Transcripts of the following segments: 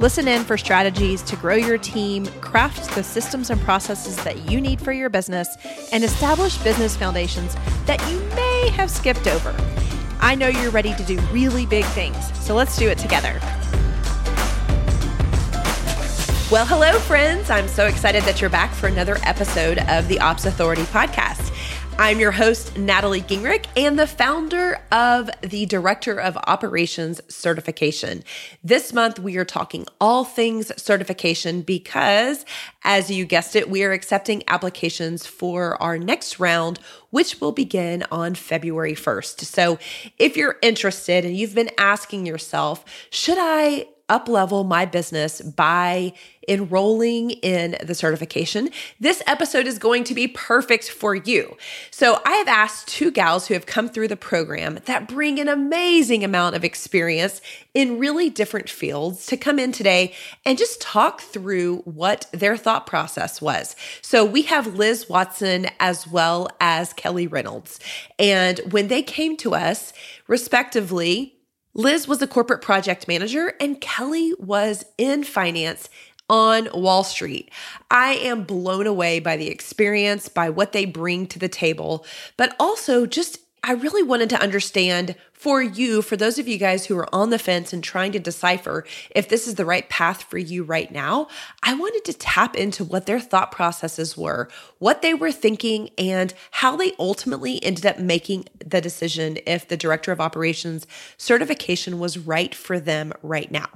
Listen in for strategies to grow your team, craft the systems and processes that you need for your business, and establish business foundations that you may have skipped over. I know you're ready to do really big things, so let's do it together. Well, hello, friends. I'm so excited that you're back for another episode of the Ops Authority podcast. I'm your host, Natalie Gingrich, and the founder of the Director of Operations Certification. This month, we are talking all things certification because, as you guessed it, we are accepting applications for our next round, which will begin on February 1st. So, if you're interested and you've been asking yourself, should I up level my business by enrolling in the certification, this episode is going to be perfect for you. So, I have asked two gals who have come through the program that bring an amazing amount of experience in really different fields to come in today and just talk through what their thought process was. So, we have Liz Watson as well as Kelly Reynolds. And when they came to us, respectively, Liz was a corporate project manager and Kelly was in finance on Wall Street. I am blown away by the experience, by what they bring to the table, but also just I really wanted to understand for you, for those of you guys who are on the fence and trying to decipher if this is the right path for you right now, I wanted to tap into what their thought processes were, what they were thinking, and how they ultimately ended up making the decision if the director of operations certification was right for them right now.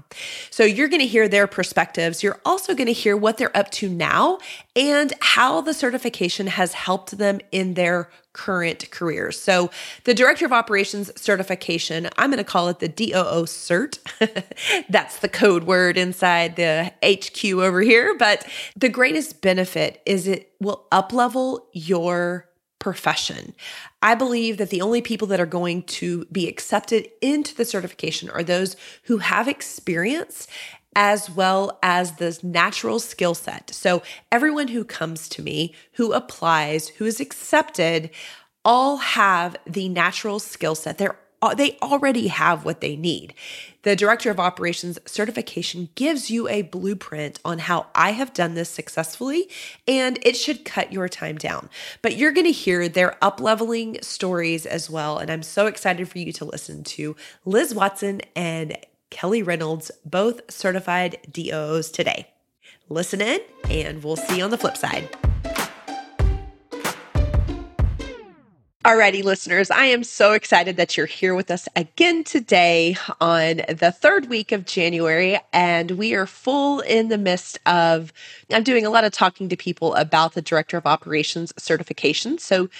So you're going to hear their perspectives. You're also going to hear what they're up to now and how the certification has helped them in their current careers. So, the Director of Operations certification, I'm going to call it the DOO cert. That's the code word inside the HQ over here. But the greatest benefit is it will uplevel your profession. I believe that the only people that are going to be accepted into the certification are those who have experience as well as this natural skill set. So, everyone who comes to me, who applies, who is accepted, all have the natural skill set. They're they already have what they need. The Director of Operations certification gives you a blueprint on how I have done this successfully, and it should cut your time down. But you're going to hear their up leveling stories as well. And I'm so excited for you to listen to Liz Watson and Kelly Reynolds, both certified DOs today. Listen in, and we'll see you on the flip side. Alrighty, listeners, I am so excited that you're here with us again today on the third week of January. And we are full in the midst of, I'm doing a lot of talking to people about the Director of Operations certification. So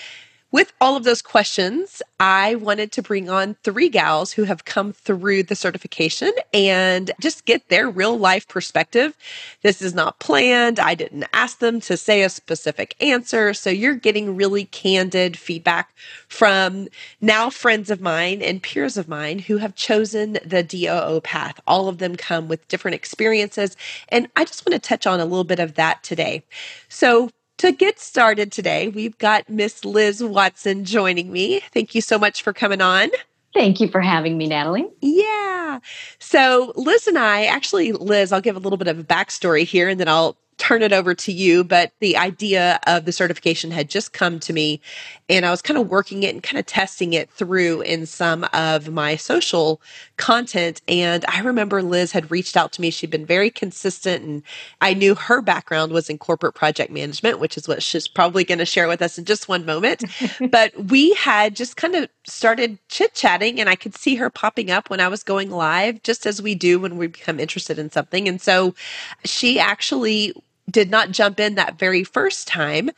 with all of those questions, I wanted to bring on three gals who have come through the certification and just get their real life perspective. This is not planned. I didn't ask them to say a specific answer. So you're getting really candid feedback from now friends of mine and peers of mine who have chosen the DOO path. All of them come with different experiences. And I just want to touch on a little bit of that today. So to get started today, we've got Miss Liz Watson joining me. Thank you so much for coming on. Thank you for having me, Natalie. Yeah. So, Liz and I, actually, Liz, I'll give a little bit of a backstory here and then I'll turn it over to you, but the idea of the certification had just come to me and I was kind of working it and kind of testing it through in some of my social content. And I remember Liz had reached out to me. She'd been very consistent and I knew her background was in corporate project management, which is what she's probably going to share with us in just one moment. but we had just kind of started chit chatting and I could see her popping up when I was going live, just as we do when we become interested in something. And so she actually did not jump in that very first time,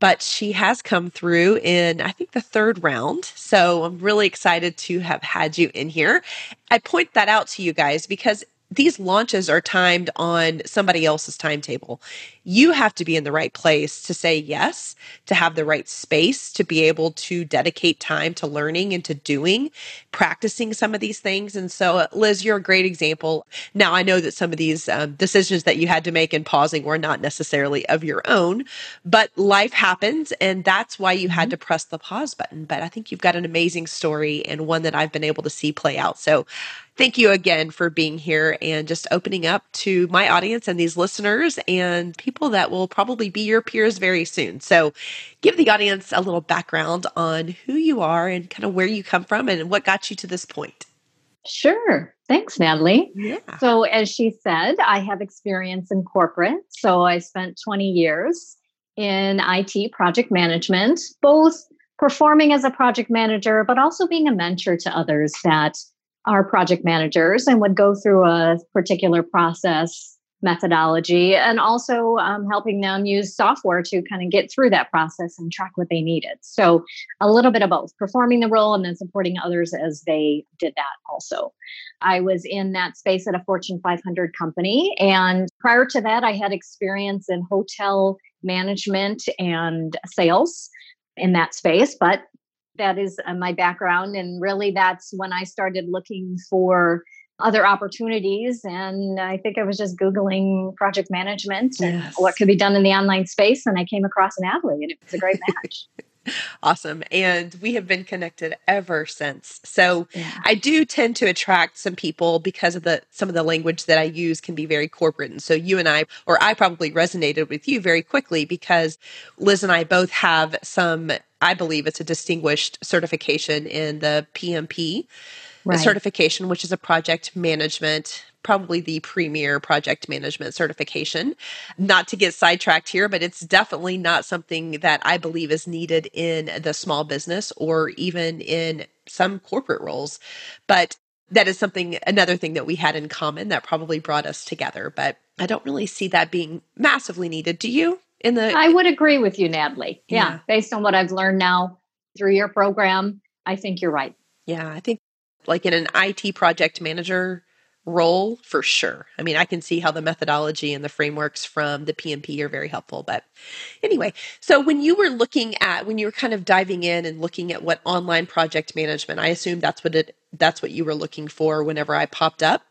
but she has come through in, I think, the third round. So I'm really excited to have had you in here. I point that out to you guys because these launches are timed on somebody else's timetable. You have to be in the right place to say yes, to have the right space, to be able to dedicate time to learning and to doing, practicing some of these things. And so, Liz, you're a great example. Now, I know that some of these um, decisions that you had to make in pausing were not necessarily of your own, but life happens. And that's why you had mm-hmm. to press the pause button. But I think you've got an amazing story and one that I've been able to see play out. So, thank you again for being here and just opening up to my audience and these listeners and people that will probably be your peers very soon. So, give the audience a little background on who you are and kind of where you come from and what got you to this point. Sure. Thanks, Natalie. Yeah. So, as she said, I have experience in corporate. So, I spent 20 years in IT project management, both performing as a project manager, but also being a mentor to others that are project managers and would go through a particular process methodology and also um, helping them use software to kind of get through that process and track what they needed. So, a little bit of both performing the role and then supporting others as they did that also. I was in that space at a Fortune 500 company. And prior to that, I had experience in hotel management and sales in that space, but that is uh, my background. And really, that's when I started looking for other opportunities. And I think I was just Googling project management and what could be done in the online space. And I came across Natalie, and it was a great match. awesome. And we have been connected ever since. So yeah. I do tend to attract some people because of the some of the language that I use can be very corporate. And so you and I, or I probably resonated with you very quickly because Liz and I both have some, I believe it's a distinguished certification in the PMP right. certification, which is a project management probably the premier project management certification. Not to get sidetracked here, but it's definitely not something that I believe is needed in the small business or even in some corporate roles. But that is something, another thing that we had in common that probably brought us together. But I don't really see that being massively needed. Do you? In the I would agree with you, Natalie. Yeah. yeah. Based on what I've learned now through your program, I think you're right. Yeah. I think like in an IT project manager role for sure. I mean, I can see how the methodology and the frameworks from the PMP are very helpful. But anyway, so when you were looking at when you were kind of diving in and looking at what online project management, I assume that's what it that's what you were looking for whenever I popped up.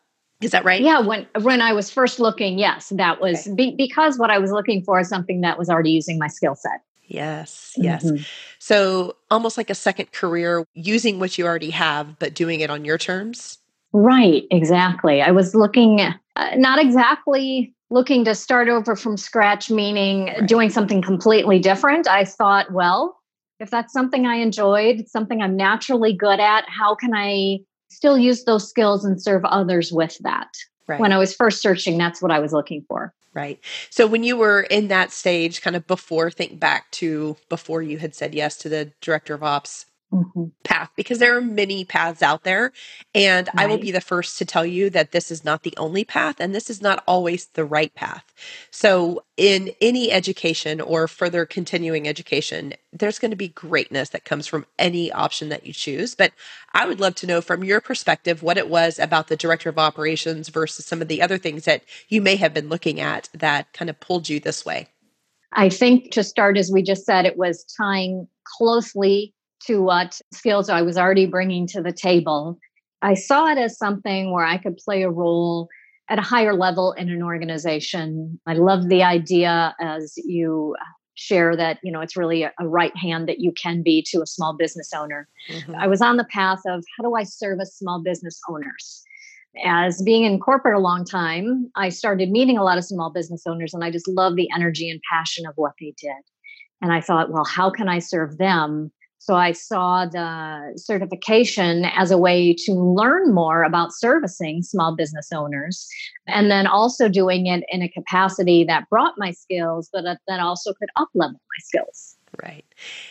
Is that right? Yeah, when when I was first looking, yes, that was okay. be, because what I was looking for is something that was already using my skill set. Yes, yes. Mm-hmm. So almost like a second career using what you already have but doing it on your terms. Right, exactly. I was looking, uh, not exactly looking to start over from scratch, meaning right. doing something completely different. I thought, well, if that's something I enjoyed, something I'm naturally good at, how can I still use those skills and serve others with that? Right. When I was first searching, that's what I was looking for. Right. So when you were in that stage, kind of before, think back to before you had said yes to the director of ops mm-hmm. path because there are many paths out there. And right. I will be the first to tell you that this is not the only path and this is not always the right path. So, in any education or further continuing education, there's going to be greatness that comes from any option that you choose. But I would love to know from your perspective what it was about the director of operations versus some of the other things that you may have been looking at that kind of pulled you this way. I think to start, as we just said, it was tying closely to what skills I was already bringing to the table. I saw it as something where I could play a role at a higher level in an organization. I love the idea as you share that you know it's really a, a right hand that you can be to a small business owner. Mm-hmm. I was on the path of how do I service small business owners? As being in corporate a long time, I started meeting a lot of small business owners and I just love the energy and passion of what they did. And I thought, well, how can I serve them so I saw the certification as a way to learn more about servicing small business owners and then also doing it in a capacity that brought my skills, but that also could up level my skills. Right.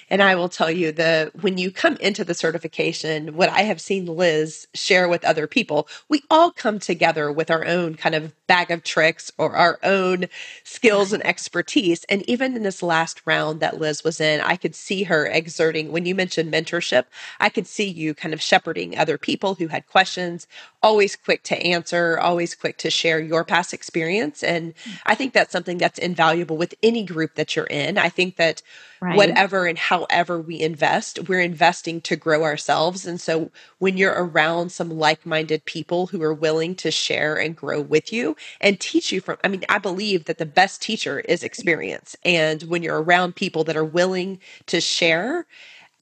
And I will tell you the when you come into the certification, what I have seen Liz share with other people, we all come together with our own kind of bag of tricks or our own skills and expertise. And even in this last round that Liz was in, I could see her exerting when you mentioned mentorship, I could see you kind of shepherding other people who had questions, always quick to answer, always quick to share your past experience. And mm. I think that's something that's invaluable with any group that you're in. I think that right. whatever and however we invest, we're investing to grow ourselves. And so when you're around some like minded people who are willing to share and grow with you and teach you from, I mean, I believe that the best teacher is mm. experience. And when you're around people that are willing to share,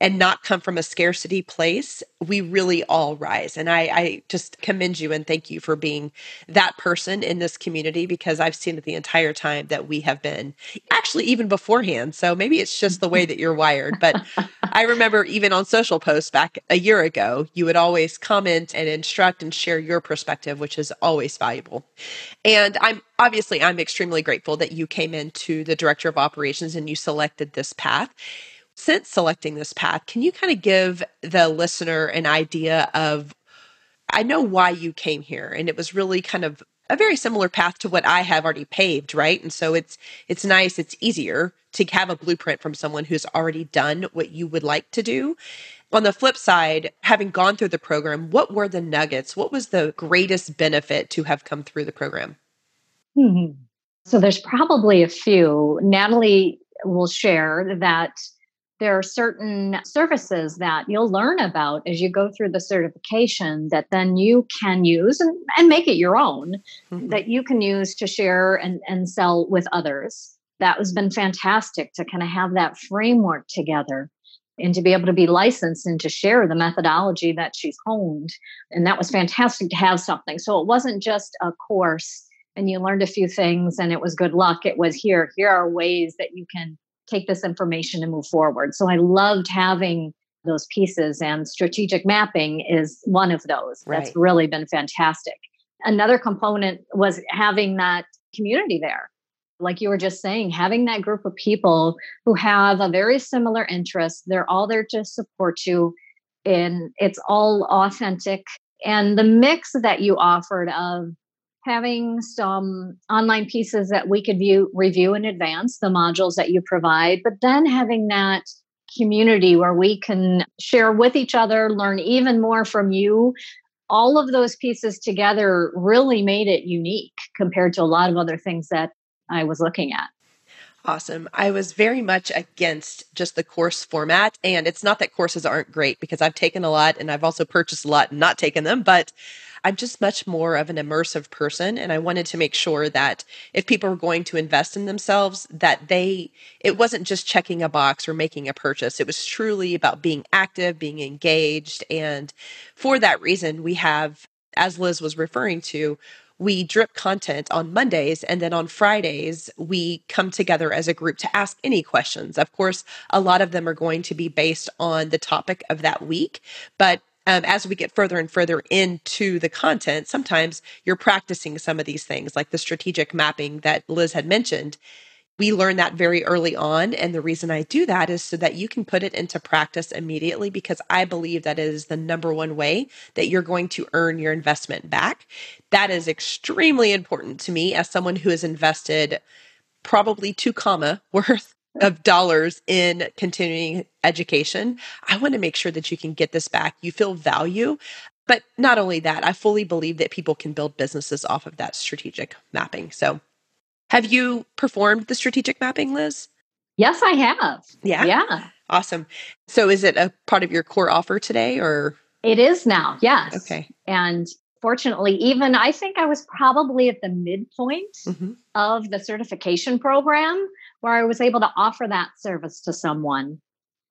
and not come from a scarcity place, we really all rise. And I, I, just commend you and thank you for being that person in this community because I've seen it the entire time that we have been, actually, even beforehand. So maybe it's just the way that you're wired. But I remember even on social posts back a year ago, you would always comment and instruct and share your perspective, which is always valuable. And I'm obviously, I'm extremely grateful that you came into the director of operations and you selected this path since selecting this path, can you kind of give the listener an idea of? I know why you came here, and it was really kind of a very similar path to what I have already paved, right? And so it's it's nice, it's easier to have a blueprint from someone who's already done what you would like to do. On the flip side, having gone through the program, what were the nuggets? What was the greatest benefit to have come through the program? hmm So there's probably a few. Natalie will share that there are certain services that you'll learn about as you go through the certification that then you can use and, and make it your own mm-hmm. that you can use to share and, and sell with others. That has been fantastic to kind of have that framework together and to be able to be licensed and to share the methodology that she's honed. And that was fantastic to have something. So it wasn't just a course and you learned a few things and it was good luck. It was here here are ways that you can take this information and move forward. So I loved having those pieces, and strategic mapping is one of those. Right. That's really been fantastic. Another component was having that community there. Like you were just saying, having that group of people who have a very similar interest, they're all there to support you, and it's all authentic. And the mix that you offered of having some online pieces that we could view review in advance the modules that you provide but then having that community where we can share with each other learn even more from you all of those pieces together really made it unique compared to a lot of other things that i was looking at Awesome. I was very much against just the course format. And it's not that courses aren't great because I've taken a lot and I've also purchased a lot and not taken them, but I'm just much more of an immersive person. And I wanted to make sure that if people were going to invest in themselves, that they, it wasn't just checking a box or making a purchase. It was truly about being active, being engaged. And for that reason, we have, as Liz was referring to, we drip content on Mondays and then on Fridays we come together as a group to ask any questions. Of course, a lot of them are going to be based on the topic of that week, but um, as we get further and further into the content, sometimes you're practicing some of these things, like the strategic mapping that Liz had mentioned. We learn that very early on. And the reason I do that is so that you can put it into practice immediately because I believe that is the number one way that you're going to earn your investment back. That is extremely important to me as someone who has invested probably two comma worth of dollars in continuing education, I want to make sure that you can get this back. You feel value. But not only that, I fully believe that people can build businesses off of that strategic mapping. So, have you performed the strategic mapping, Liz? Yes, I have. Yeah. Yeah. Awesome. So, is it a part of your core offer today or? It is now, yes. Okay. And fortunately, even I think I was probably at the midpoint mm-hmm. of the certification program where I was able to offer that service to someone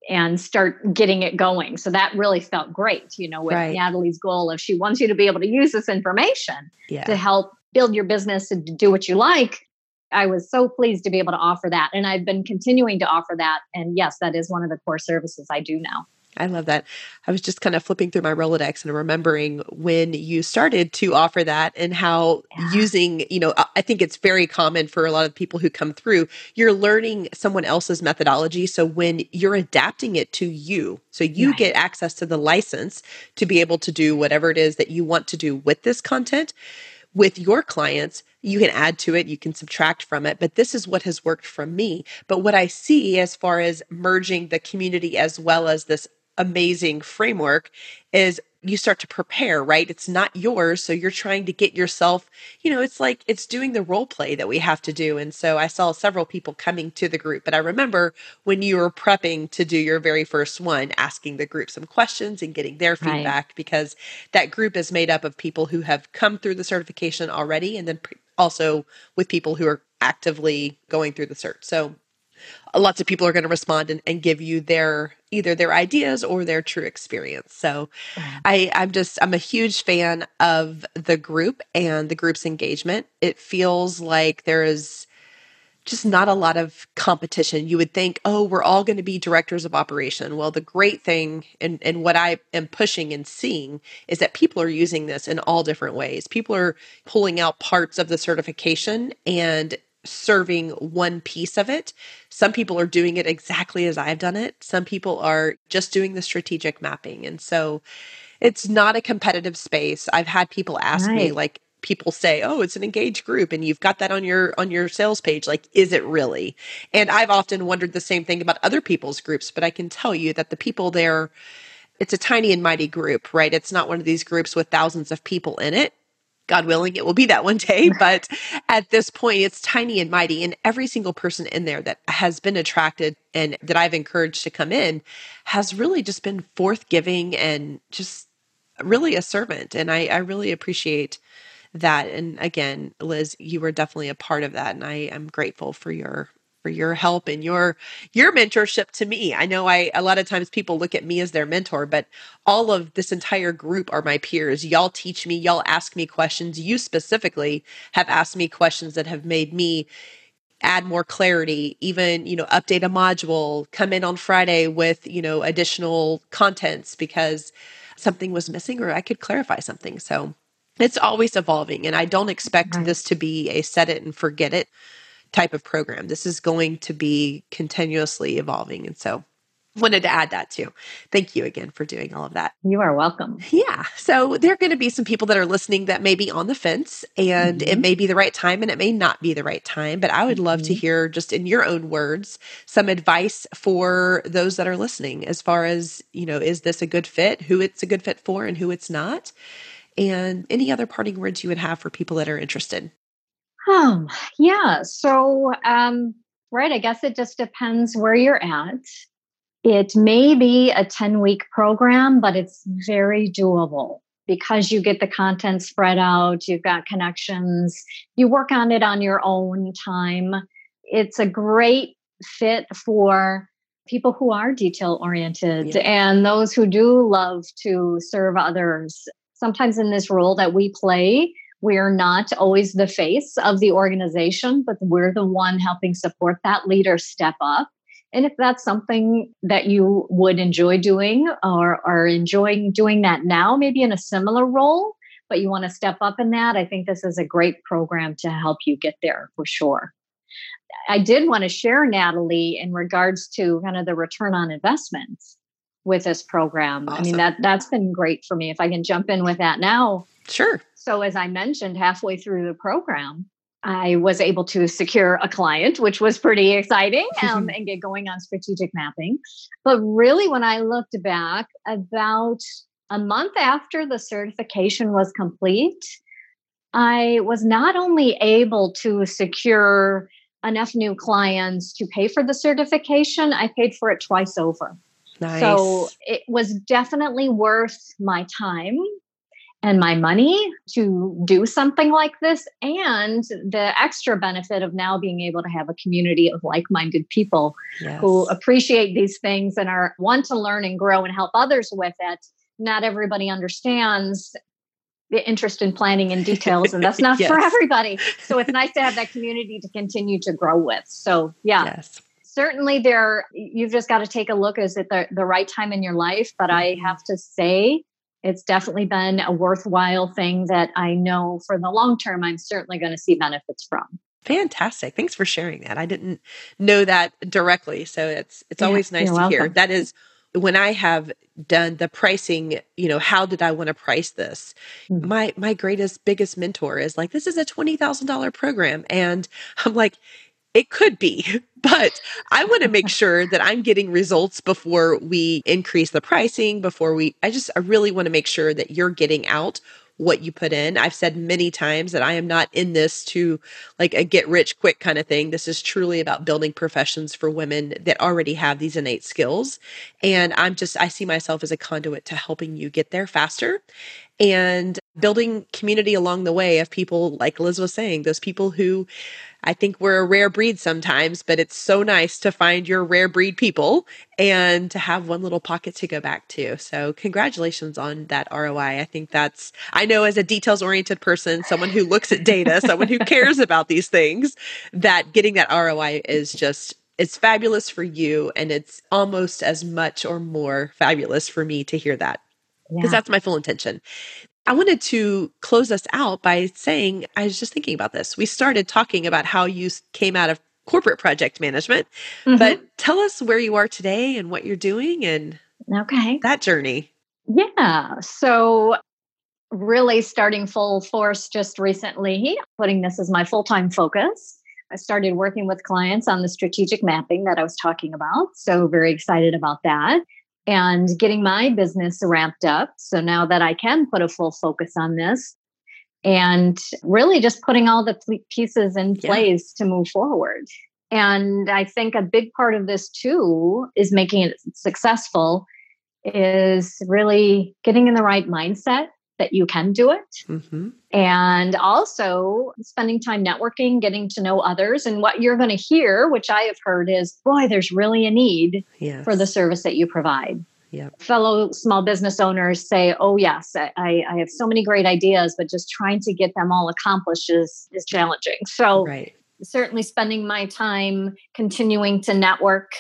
and start getting it going. So that really felt great, you know, with right. Natalie's goal of she wants you to be able to use this information yeah. to help build your business and do what you like. I was so pleased to be able to offer that. And I've been continuing to offer that. And yes, that is one of the core services I do now. I love that. I was just kind of flipping through my Rolodex and remembering when you started to offer that and how yeah. using, you know, I think it's very common for a lot of people who come through, you're learning someone else's methodology. So when you're adapting it to you, so you right. get access to the license to be able to do whatever it is that you want to do with this content with your clients, you can add to it, you can subtract from it, but this is what has worked for me. But what I see as far as merging the community as well as this amazing framework is you start to prepare, right? It's not yours. So you're trying to get yourself, you know, it's like it's doing the role play that we have to do. And so I saw several people coming to the group, but I remember when you were prepping to do your very first one, asking the group some questions and getting their feedback right. because that group is made up of people who have come through the certification already and then also with people who are actively going through the cert. So lots of people are going to respond and, and, give you their either their ideas or their true experience. So mm-hmm. I, I'm just I'm a huge fan of the group and the group's engagement. It feels like there is just not a lot of competition. You would think, oh, we're all going to be directors of operation. Well, the great thing and, and what I am pushing and seeing is that people are using this in all different ways. People are pulling out parts of the certification and serving one piece of it. Some people are doing it exactly as I've done it. Some people are just doing the strategic mapping. And so it's not a competitive space. I've had people ask right. me like people say, "Oh, it's an engaged group and you've got that on your on your sales page. Like is it really?" And I've often wondered the same thing about other people's groups, but I can tell you that the people there it's a tiny and mighty group, right? It's not one of these groups with thousands of people in it. God willing, it will be that one day. But at this point, it's tiny and mighty. And every single person in there that has been attracted and that I've encouraged to come in has really just been forthgiving and just really a servant. And I, I really appreciate that. And again, Liz, you were definitely a part of that. And I am grateful for your for your help and your your mentorship to me. I know I a lot of times people look at me as their mentor, but all of this entire group are my peers. Y'all teach me, y'all ask me questions. You specifically have asked me questions that have made me add more clarity, even, you know, update a module, come in on Friday with, you know, additional contents because something was missing or I could clarify something. So it's always evolving and I don't expect right. this to be a set it and forget it type of program. This is going to be continuously evolving. And so wanted to add that too. Thank you again for doing all of that. You are welcome. Yeah. So there are going to be some people that are listening that may be on the fence and mm-hmm. it may be the right time and it may not be the right time, but I would love mm-hmm. to hear just in your own words some advice for those that are listening as far as, you know, is this a good fit, who it's a good fit for and who it's not? And any other parting words you would have for people that are interested. Um, yeah. So, um, right. I guess it just depends where you're at. It may be a 10 week program, but it's very doable because you get the content spread out, you've got connections, you work on it on your own time. It's a great fit for people who are detail oriented yeah. and those who do love to serve others. Sometimes in this role that we play, we're not always the face of the organization, but we're the one helping support that leader step up. And if that's something that you would enjoy doing or are enjoying doing that now, maybe in a similar role, but you want to step up in that, I think this is a great program to help you get there for sure. I did want to share, Natalie, in regards to kind of the return on investments with this program. Awesome. I mean, that that's been great for me. If I can jump in with that now. Sure. So, as I mentioned, halfway through the program, I was able to secure a client, which was pretty exciting um, and get going on strategic mapping. But really, when I looked back, about a month after the certification was complete, I was not only able to secure enough new clients to pay for the certification, I paid for it twice over. Nice. So it was definitely worth my time and my money to do something like this and the extra benefit of now being able to have a community of like-minded people yes. who appreciate these things and are want to learn and grow and help others with it not everybody understands the interest in planning and details and that's not yes. for everybody so it's nice to have that community to continue to grow with so yeah yes certainly there you've just got to take a look is it the, the right time in your life but i mm-hmm. have to say it's definitely been a worthwhile thing that I know for the long term, I'm certainly going to see benefits from. Fantastic. Thanks for sharing that. I didn't know that directly. So it's it's yeah, always nice to welcome. hear. That is when I have done the pricing, you know, how did I want to price this? Mm-hmm. My my greatest biggest mentor is like, this is a twenty thousand dollar program. And I'm like, It could be, but I want to make sure that I'm getting results before we increase the pricing, before we, I just, I really want to make sure that you're getting out what you put in. I've said many times that I am not in this to like a get rich quick kind of thing. This is truly about building professions for women that already have these innate skills. And I'm just, I see myself as a conduit to helping you get there faster and building community along the way of people, like Liz was saying, those people who I think we're a rare breed sometimes, but it's so nice to find your rare breed people and to have one little pocket to go back to. So, congratulations on that ROI. I think that's, I know as a details oriented person, someone who looks at data, someone who cares about these things, that getting that ROI is just it's fabulous for you and it's almost as much or more fabulous for me to hear that because yeah. that's my full intention I wanted to close us out by saying I was just thinking about this. We started talking about how you came out of corporate project management, mm-hmm. but tell us where you are today and what you're doing and okay that journey. Yeah. So really starting full force just recently, putting this as my full-time focus. I started working with clients on the strategic mapping that I was talking about. So very excited about that and getting my business ramped up. So now that I can put a full focus on this and really just putting all the pieces in place yeah. to move forward. And I think a big part of this too is making it successful is really getting in the right mindset that you can do it. Mm-hmm. And also spending time networking, getting to know others. And what you're going to hear, which I have heard, is boy, there's really a need yes. for the service that you provide. Yep. Fellow small business owners say, Oh, yes, I, I have so many great ideas, but just trying to get them all accomplished is, is challenging. So, right. certainly spending my time continuing to network,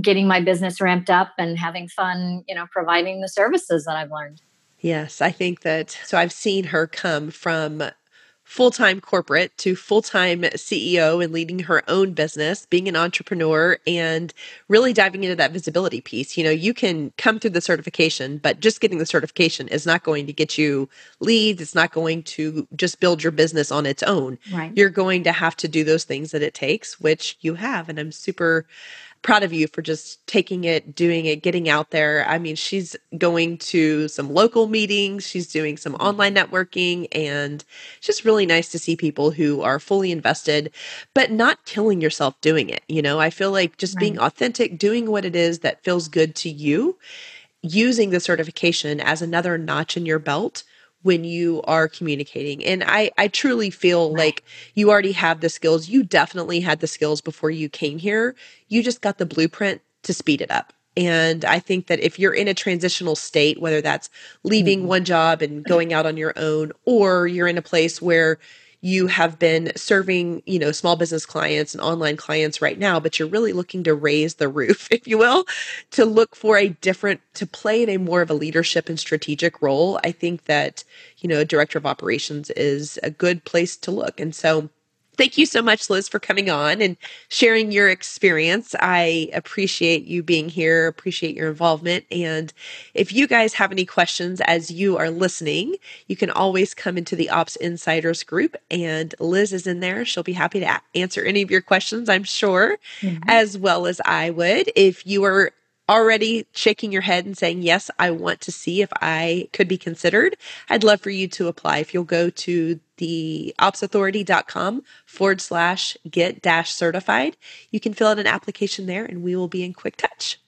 getting my business ramped up, and having fun, you know, providing the services that I've learned. Yes, I think that. So I've seen her come from full time corporate to full time CEO and leading her own business, being an entrepreneur, and really diving into that visibility piece. You know, you can come through the certification, but just getting the certification is not going to get you leads. It's not going to just build your business on its own. Right. You're going to have to do those things that it takes, which you have. And I'm super proud of you for just taking it, doing it, getting out there. I mean, she's going to some local meetings, she's doing some online networking, and it's just really nice to see people who are fully invested, but not killing yourself doing it. You know, I feel like just right. being authentic, doing what it is that feels good to you, using the certification as another notch in your belt when you are communicating. And I, I truly feel like you already have the skills. You definitely had the skills before you came here. You just got the blueprint to speed it up. And I think that if you're in a transitional state, whether that's leaving mm-hmm. one job and going out on your own, or you're in a place where you have been serving, you know, small business clients and online clients right now, but you're really looking to raise the roof, if you will, to look for a different, to play in a more of a leadership and strategic role. I think that, you know, director of operations is a good place to look. And so, Thank you so much, Liz, for coming on and sharing your experience. I appreciate you being here, appreciate your involvement. And if you guys have any questions as you are listening, you can always come into the Ops Insiders group, and Liz is in there. She'll be happy to answer any of your questions, I'm sure, mm-hmm. as well as I would. If you are already shaking your head and saying, Yes, I want to see if I could be considered, I'd love for you to apply. If you'll go to the opsauthority.com forward slash get dash certified, you can fill out an application there and we will be in quick touch.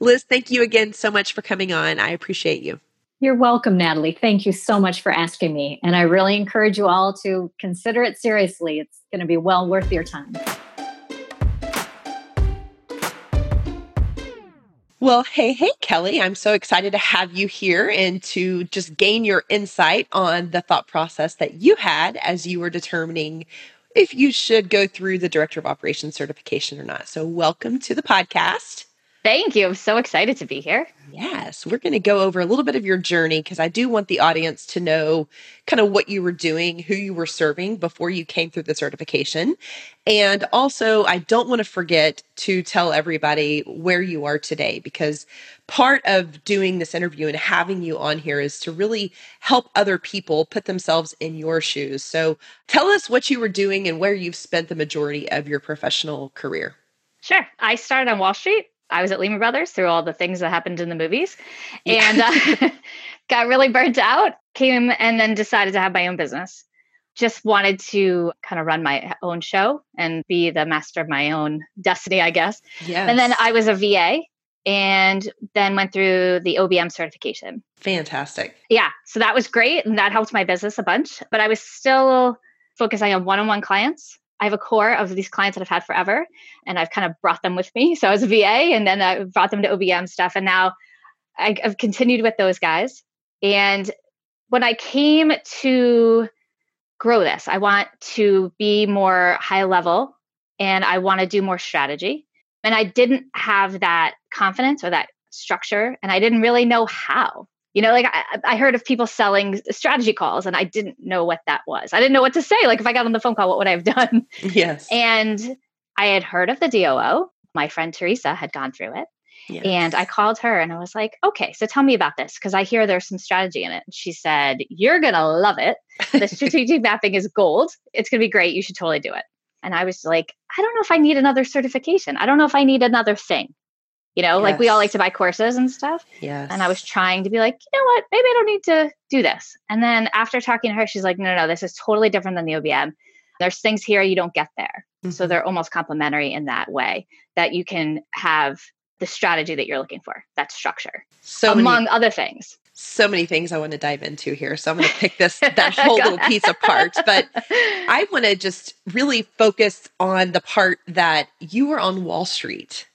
Liz, thank you again so much for coming on. I appreciate you. You're welcome, Natalie. Thank you so much for asking me. And I really encourage you all to consider it seriously. It's going to be well worth your time. Well, hey, hey, Kelly, I'm so excited to have you here and to just gain your insight on the thought process that you had as you were determining if you should go through the Director of Operations certification or not. So, welcome to the podcast. Thank you. I'm so excited to be here. Yes, we're going to go over a little bit of your journey because I do want the audience to know kind of what you were doing, who you were serving before you came through the certification. And also, I don't want to forget to tell everybody where you are today because part of doing this interview and having you on here is to really help other people put themselves in your shoes. So tell us what you were doing and where you've spent the majority of your professional career. Sure. I started on Wall Street. I was at Lehman Brothers through all the things that happened in the movies and uh, got really burnt out, came and then decided to have my own business. Just wanted to kind of run my own show and be the master of my own destiny, I guess. Yes. And then I was a VA and then went through the OBM certification. Fantastic. Yeah. So that was great. And that helped my business a bunch. But I was still focusing on one on one clients I have a core of these clients that I've had forever, and I've kind of brought them with me. So I was a VA, and then I brought them to OBM stuff, and now I, I've continued with those guys. And when I came to grow this, I want to be more high level, and I want to do more strategy. And I didn't have that confidence or that structure, and I didn't really know how you know like I, I, heard of people selling strategy calls and i didn't know what that was. I didn't know what to say. Like if i got on the phone call what would i have done? Yes. And i had heard of the doo my friend teresa had gone through it. Yes. and i called her and i was like okay so tell me about this because i hear there's some strategy in it. And she said you're gonna love it. The strategic mapping is gold. It's gonna be great. You should totally do it. And i was like i don't know if i need another certification. I don't know if i need another thing you know, yes. like we all like to buy courses and stuff. Yes. And I was trying to be like, you know what, maybe I don't need to do this. And then after talking to her, she's like, no, no, no, this is totally different than the OBM. There's things here you don't get there. Mm-hmm. So they're almost complementary in that way that you can have the strategy that you're looking for, that structure, so among many, other things. So many things I want to dive into here. So I'm going to pick this, that whole little piece apart. But I want to just really focus on the part that you were on Wall Street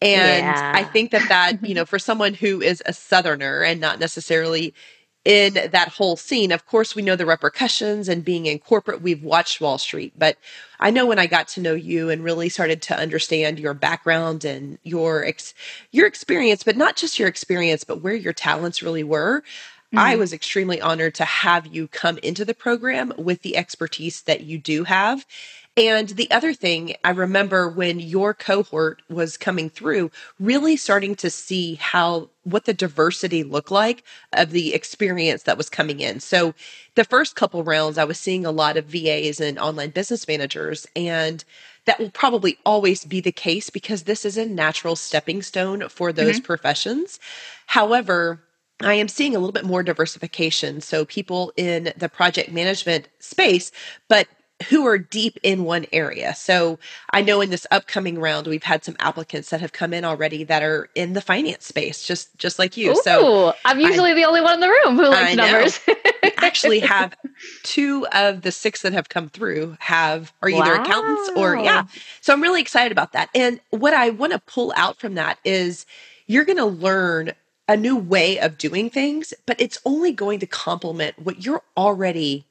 and yeah. I think that that, you know, for someone who is a Southerner and not necessarily in that whole scene, of course, we know the repercussions and being in corporate, we've watched Wall Street. But I know when I got to know you and really started to understand your background and your ex- your experience, but not just your experience, but where your talents really were. Mm-hmm. I was extremely honored to have you come into the program with the expertise that you do have and the other thing, I remember when your cohort was coming through, really starting to see how what the diversity looked like of the experience that was coming in. So the first couple rounds, I was seeing a lot of VAs and online business managers, and that will probably always be the case because this is a natural stepping stone for those mm-hmm. professions. However, I am seeing a little bit more diversification. So, people in the project management space, but who are deep in one area. So I know in this upcoming round we've had some applicants that have come in already that are in the finance space, just just like you. Ooh, so I'm usually I, the only one in the room who likes numbers. we actually have two of the six that have come through have are either wow. accountants or yeah. So I'm really excited about that. And what I want to pull out from that is you're going to learn a new way of doing things, but it's only going to complement what you're already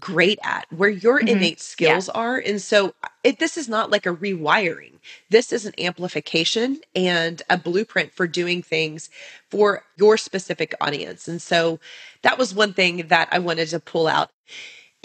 great at, where your mm-hmm. innate skills yeah. are. And so it, this is not like a rewiring. This is an amplification and a blueprint for doing things for your specific audience. And so that was one thing that I wanted to pull out.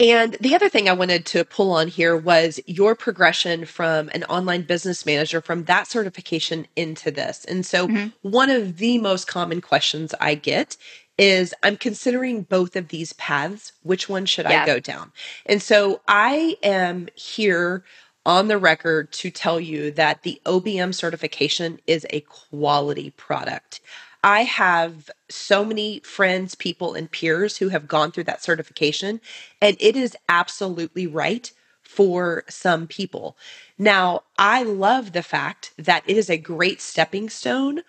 And the other thing I wanted to pull on here was your progression from an online business manager from that certification into this. And so, mm-hmm. one of the most common questions I get is I'm considering both of these paths. Which one should yeah. I go down? And so I am here on the record to tell you that the OBM certification is a quality product. I have so many friends, people, and peers who have gone through that certification, and it is absolutely right for some people. Now, I love the fact that it is a great stepping stone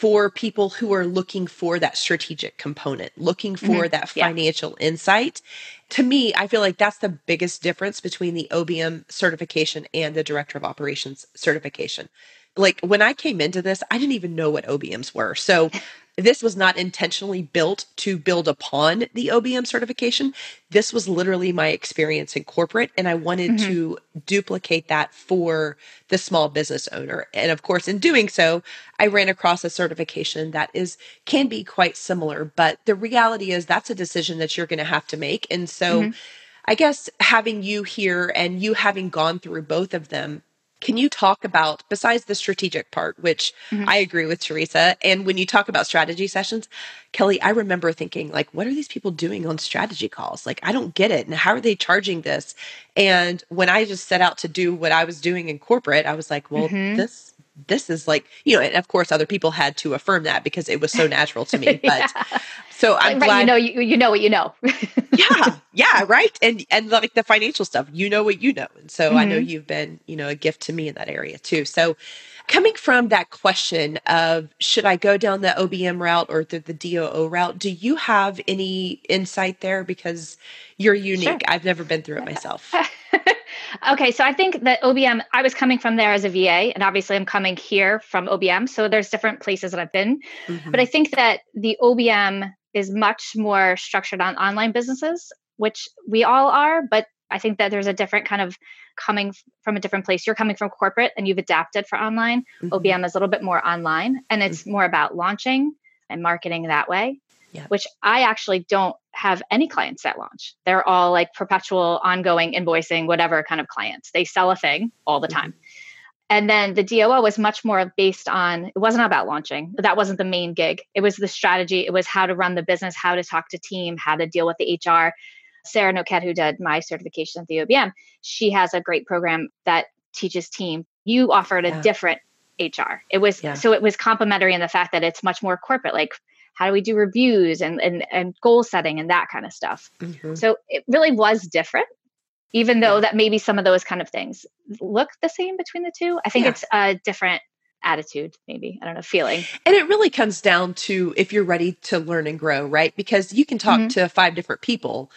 for people who are looking for that strategic component, looking for mm-hmm. that financial yeah. insight. To me, I feel like that's the biggest difference between the OBM certification and the Director of Operations certification. Like when I came into this, I didn't even know what OBMs were. So this was not intentionally built to build upon the OBM certification. This was literally my experience in corporate, and I wanted mm-hmm. to duplicate that for the small business owner. And of course, in doing so, I ran across a certification that is can be quite similar, but the reality is that's a decision that you're going to have to make. And so mm-hmm. I guess having you here and you having gone through both of them, can you talk about, besides the strategic part, which mm-hmm. I agree with Teresa, and when you talk about strategy sessions, Kelly, I remember thinking, like, what are these people doing on strategy calls? Like, I don't get it. And how are they charging this? And when I just set out to do what I was doing in corporate, I was like, well, mm-hmm. this this is like you know and of course other people had to affirm that because it was so natural to me but yeah. so i'm right, glad you know you, you know what you know yeah yeah right and and like the financial stuff you know what you know and so mm-hmm. i know mm-hmm. you've been you know a gift to me in that area too so coming from that question of should i go down the obm route or the, the doo route do you have any insight there because you're unique sure. i've never been through it myself Okay, so I think that OBM, I was coming from there as a VA, and obviously I'm coming here from OBM. So there's different places that I've been. Mm-hmm. But I think that the OBM is much more structured on online businesses, which we all are. But I think that there's a different kind of coming from a different place. You're coming from corporate and you've adapted for online. Mm-hmm. OBM is a little bit more online, and it's mm-hmm. more about launching and marketing that way yeah. which I actually don't have any clients that launch. They're all like perpetual, ongoing invoicing, whatever kind of clients. They sell a thing all the mm-hmm. time. And then the DOO was much more based on, it wasn't about launching. That wasn't the main gig. It was the strategy. It was how to run the business, how to talk to team, how to deal with the HR. Sarah Noquette, who did my certification at the OBM, she has a great program that teaches team. You offered a yeah. different HR. It was yeah. so it was complementary in the fact that it's much more corporate, like how do we do reviews and and, and goal setting and that kind of stuff mm-hmm. so it really was different even though that maybe some of those kind of things look the same between the two i think yeah. it's a different attitude maybe i don't know feeling and it really comes down to if you're ready to learn and grow right because you can talk mm-hmm. to five different people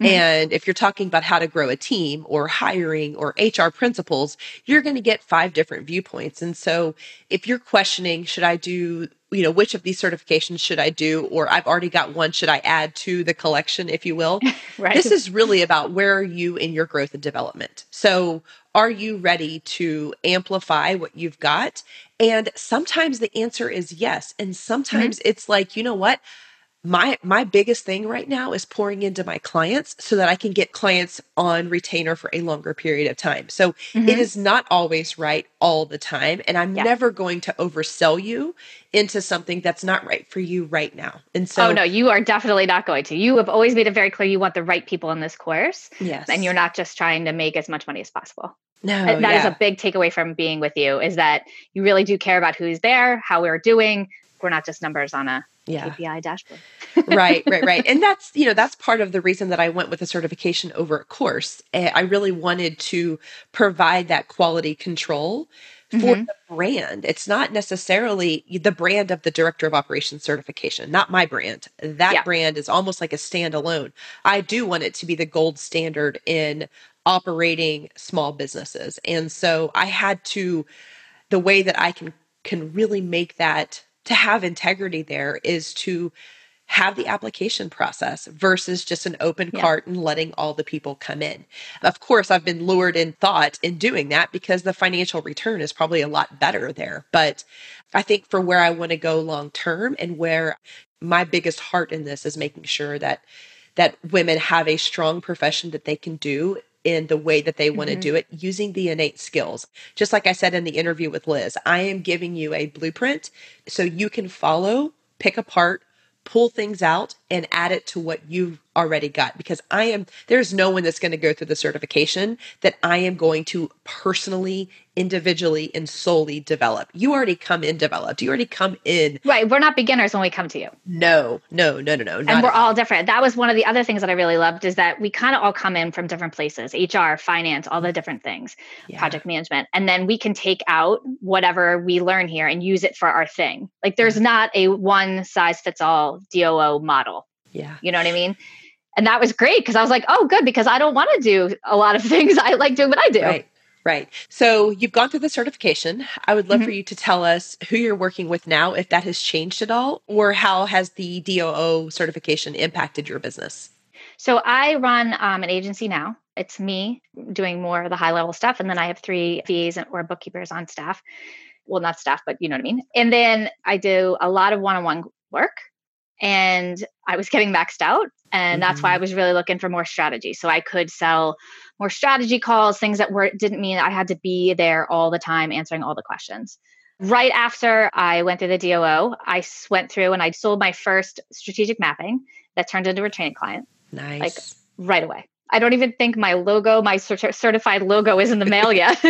Mm-hmm. And if you're talking about how to grow a team or hiring or HR principles, you're going to get five different viewpoints. And so if you're questioning, should I do, you know, which of these certifications should I do? Or I've already got one, should I add to the collection, if you will? right. This is really about where are you in your growth and development. So are you ready to amplify what you've got? And sometimes the answer is yes. And sometimes mm-hmm. it's like, you know what? My my biggest thing right now is pouring into my clients so that I can get clients on retainer for a longer period of time. So mm-hmm. it is not always right all the time and I'm yeah. never going to oversell you into something that's not right for you right now. And so Oh no, you are definitely not going to. You have always made it very clear you want the right people in this course. Yes. And you're not just trying to make as much money as possible. No, that yeah. is a big takeaway from being with you is that you really do care about who's there, how we're doing. We're not just numbers on a yeah. KPI dashboard. right, right, right. And that's, you know, that's part of the reason that I went with a certification over a course. Eh, I really wanted to provide that quality control for mm-hmm. the brand. It's not necessarily the brand of the director of operations certification, not my brand. That yeah. brand is almost like a standalone. I do want it to be the gold standard in operating small businesses. And so I had to the way that I can can really make that to have integrity there is to have the application process versus just an open yeah. cart and letting all the people come in. Of course, I've been lured in thought in doing that because the financial return is probably a lot better there. But I think for where I want to go long term and where my biggest heart in this is making sure that that women have a strong profession that they can do in the way that they want to mm-hmm. do it using the innate skills. Just like I said in the interview with Liz, I am giving you a blueprint so you can follow, pick apart, pull things out and add it to what you've already got because I am there's no one that's going to go through the certification that I am going to personally individually and solely develop. You already come in developed. You already come in. Right, we're not beginners when we come to you. No, no, no, no, no. And we're all different. That was one of the other things that I really loved is that we kind of all come in from different places, HR, finance, all the different things, yeah. project management, and then we can take out whatever we learn here and use it for our thing. Like there's mm-hmm. not a one size fits all DOO model. Yeah. You know what I mean? And that was great because I was like, oh, good, because I don't want to do a lot of things. I like doing what I do. Right. Right. So you've gone through the certification. I would love mm-hmm. for you to tell us who you're working with now, if that has changed at all, or how has the DOO certification impacted your business? So I run um, an agency now. It's me doing more of the high level stuff. And then I have three VAs or bookkeepers on staff. Well, not staff, but you know what I mean. And then I do a lot of one on one work. And I was getting maxed out. And that's why I mm-hmm. was really looking for more strategy. So I could sell more strategy calls, things that were didn't mean I had to be there all the time answering all the questions. Right after I went through the DOO, I went through and I sold my first strategic mapping that turned into a training client. Nice. Like right away. I don't even think my logo, my certified logo is in the mail yet.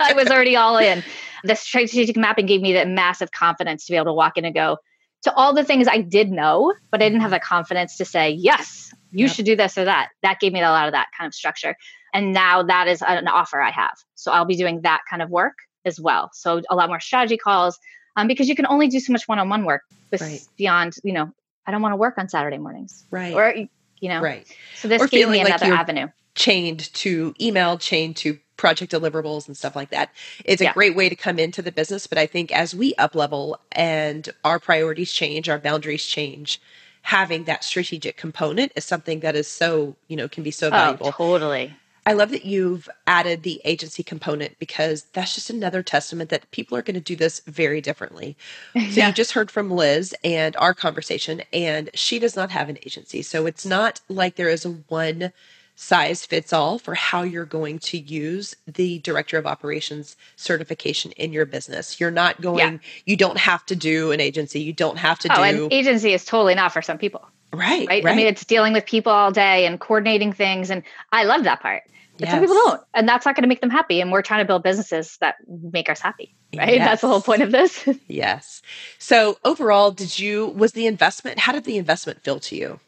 I was already all in. The strategic mapping gave me that massive confidence to be able to walk in and go to all the things I did know, but I didn't have the confidence to say, yes, you yep. should do this or that. That gave me a lot of that kind of structure. And now that is an offer I have. So I'll be doing that kind of work as well. So a lot more strategy calls um, because you can only do so much one-on-one work right. beyond, you know, I don't want to work on Saturday mornings. Right. Or, you know, right. So this or gave me another like avenue. Chained to email, chained to project deliverables and stuff like that. It's a yeah. great way to come into the business. But I think as we up level and our priorities change, our boundaries change, having that strategic component is something that is so, you know, can be so oh, valuable. Oh, totally. I love that you've added the agency component because that's just another testament that people are going to do this very differently. So yeah. you just heard from Liz and our conversation, and she does not have an agency. So it's not like there is a one size fits all for how you're going to use the director of operations certification in your business. You're not going, yeah. you don't have to do an agency. You don't have to oh, do. An agency is totally not for some people. Right, right. Right. I mean, it's dealing with people all day and coordinating things. And I love that part. But yes. some people don't. And that's not going to make them happy. And we're trying to build businesses that make us happy. Right. Yes. That's the whole point of this. yes. So overall, did you, was the investment, how did the investment feel to you?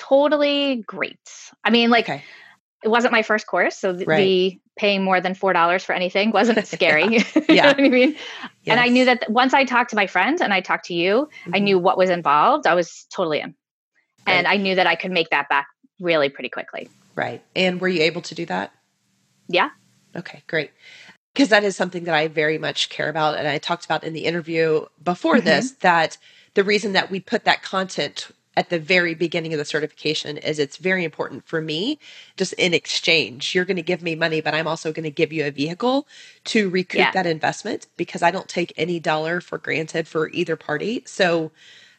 Totally great. I mean, like, okay. it wasn't my first course. So the, right. the paying more than $4 for anything wasn't scary. yeah. you know I mean? Yes. And I knew that once I talked to my friends and I talked to you, mm-hmm. I knew what was involved. I was totally in. Right. And I knew that I could make that back really pretty quickly. Right. And were you able to do that? Yeah. Okay, great. Because that is something that I very much care about. And I talked about in the interview before mm-hmm. this that the reason that we put that content at the very beginning of the certification is it's very important for me just in exchange you're going to give me money but i'm also going to give you a vehicle to recoup yeah. that investment because i don't take any dollar for granted for either party so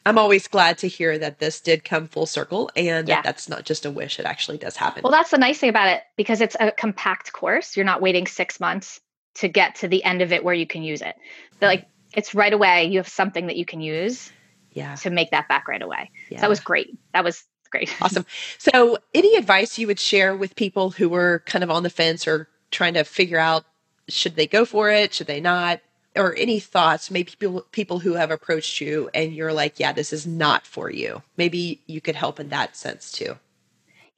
I'm always glad to hear that this did come full circle and yeah. that that's not just a wish, it actually does happen. Well, that's the nice thing about it because it's a compact course. You're not waiting six months to get to the end of it where you can use it. But like mm-hmm. it's right away, you have something that you can use yeah. to make that back right away. Yeah. So that was great. That was great. awesome. So, any advice you would share with people who were kind of on the fence or trying to figure out should they go for it, should they not? or any thoughts maybe people people who have approached you and you're like yeah this is not for you maybe you could help in that sense too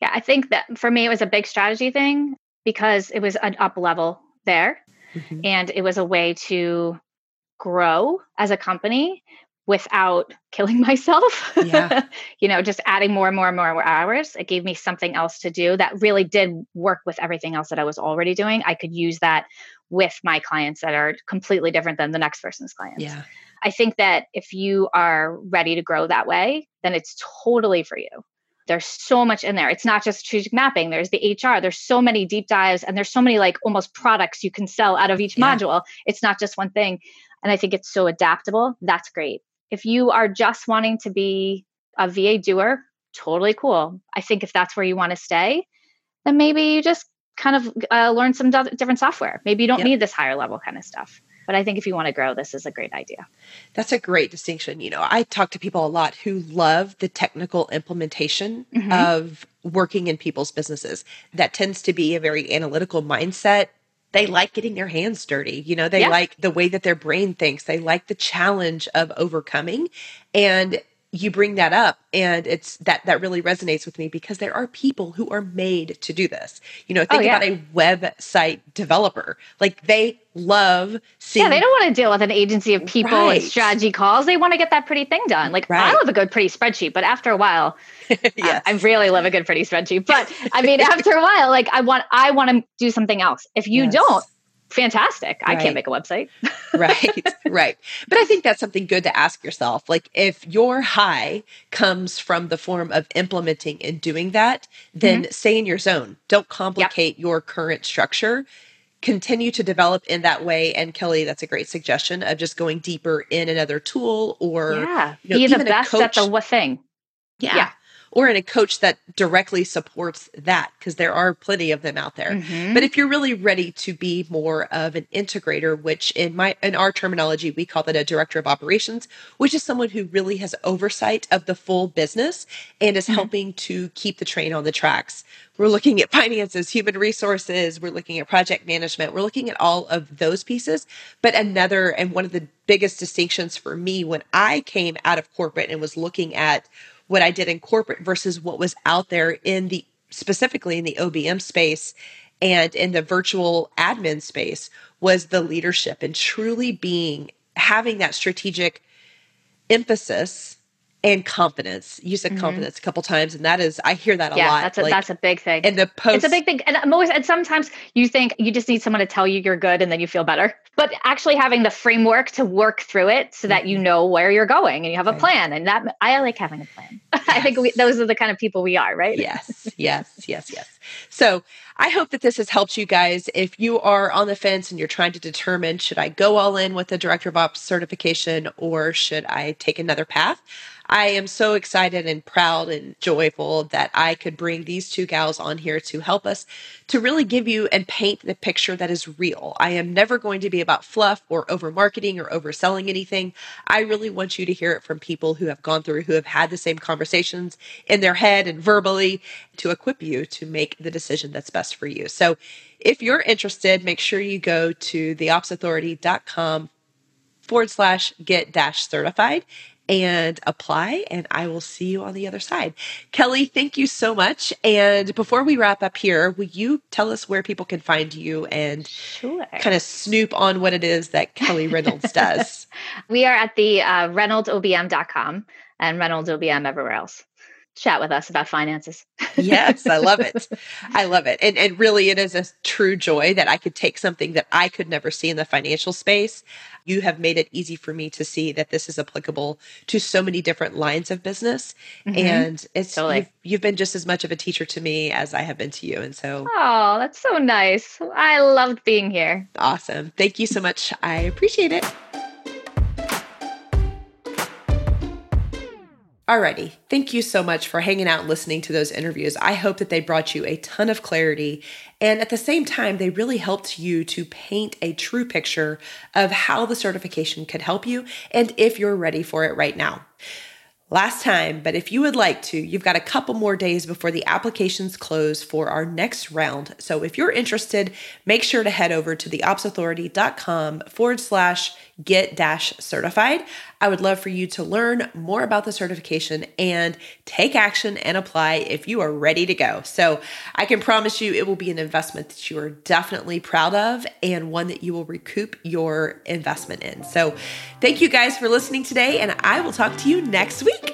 yeah i think that for me it was a big strategy thing because it was an up level there mm-hmm. and it was a way to grow as a company without killing myself. Yeah. you know, just adding more and more and more hours. It gave me something else to do that really did work with everything else that I was already doing. I could use that with my clients that are completely different than the next person's clients. Yeah. I think that if you are ready to grow that way, then it's totally for you. There's so much in there. It's not just strategic mapping. There's the HR. There's so many deep dives and there's so many like almost products you can sell out of each yeah. module. It's not just one thing. And I think it's so adaptable. That's great. If you are just wanting to be a VA doer, totally cool. I think if that's where you want to stay, then maybe you just kind of uh, learn some different software. Maybe you don't yep. need this higher level kind of stuff. But I think if you want to grow, this is a great idea. That's a great distinction. You know, I talk to people a lot who love the technical implementation mm-hmm. of working in people's businesses. That tends to be a very analytical mindset. They like getting their hands dirty. You know, they yeah. like the way that their brain thinks. They like the challenge of overcoming. And you bring that up and it's that that really resonates with me because there are people who are made to do this you know oh, think oh, yeah. about a website developer like they love seeing yeah they don't want to deal with an agency of people right. and strategy calls they want to get that pretty thing done like right. i love a good pretty spreadsheet but after a while yes. I, I really love a good pretty spreadsheet but i mean after a while like i want i want to do something else if you yes. don't fantastic. Right. I can't make a website. right, right. But I think that's something good to ask yourself. Like, if your high comes from the form of implementing and doing that, then mm-hmm. stay in your zone. Don't complicate yep. your current structure. Continue to develop in that way. And Kelly, that's a great suggestion of just going deeper in another tool or yeah, you know, be the best at the thing. Yeah. yeah or in a coach that directly supports that because there are plenty of them out there. Mm-hmm. But if you're really ready to be more of an integrator, which in my in our terminology we call that a director of operations, which is someone who really has oversight of the full business and is mm-hmm. helping to keep the train on the tracks. We're looking at finances, human resources, we're looking at project management, we're looking at all of those pieces. But another and one of the biggest distinctions for me when I came out of corporate and was looking at what I did in corporate versus what was out there in the specifically in the OBM space and in the virtual admin space was the leadership and truly being having that strategic emphasis and confidence. You said mm-hmm. confidence a couple times, and that is I hear that a yeah, lot. That's a, like, that's a big thing. And the post, it's a big thing. And I'm always and sometimes you think you just need someone to tell you you're good, and then you feel better. But actually having the framework to work through it, so that you mm-hmm. know where you're going and you have a plan. And that I like having a plan. Yes. I think we, those are the kind of people we are, right? Yes, yes, yes, yes. So I hope that this has helped you guys. If you are on the fence and you're trying to determine should I go all in with the director of ops certification or should I take another path? I am so excited and proud and joyful that I could bring these two gals on here to help us to really give you and paint the picture that is real. I am never going to be about fluff or over marketing or overselling anything. I really want you to hear it from people who have gone through, who have had the same conversations in their head and verbally to equip you to make the decision that's best for you. So if you're interested, make sure you go to theopsauthority.com forward slash get dash certified and apply. And I will see you on the other side. Kelly, thank you so much. And before we wrap up here, will you tell us where people can find you and sure. kind of snoop on what it is that Kelly Reynolds does? we are at the uh, ReynoldsOBM.com and Reynolds OBM everywhere else chat with us about finances. yes, I love it. I love it. And and really it is a true joy that I could take something that I could never see in the financial space. You have made it easy for me to see that this is applicable to so many different lines of business. Mm-hmm. And it's totally. you've, you've been just as much of a teacher to me as I have been to you. And so Oh, that's so nice. I loved being here. Awesome. Thank you so much. I appreciate it. Alrighty, thank you so much for hanging out and listening to those interviews. I hope that they brought you a ton of clarity and at the same time, they really helped you to paint a true picture of how the certification could help you and if you're ready for it right now last time, but if you would like to, you've got a couple more days before the applications close for our next round. So if you're interested, make sure to head over to theopsauthority.com forward slash get dash certified. I would love for you to learn more about the certification and take action and apply if you are ready to go. So I can promise you it will be an investment that you are definitely proud of and one that you will recoup your investment in. So thank you guys for listening today, and I will talk to you next week.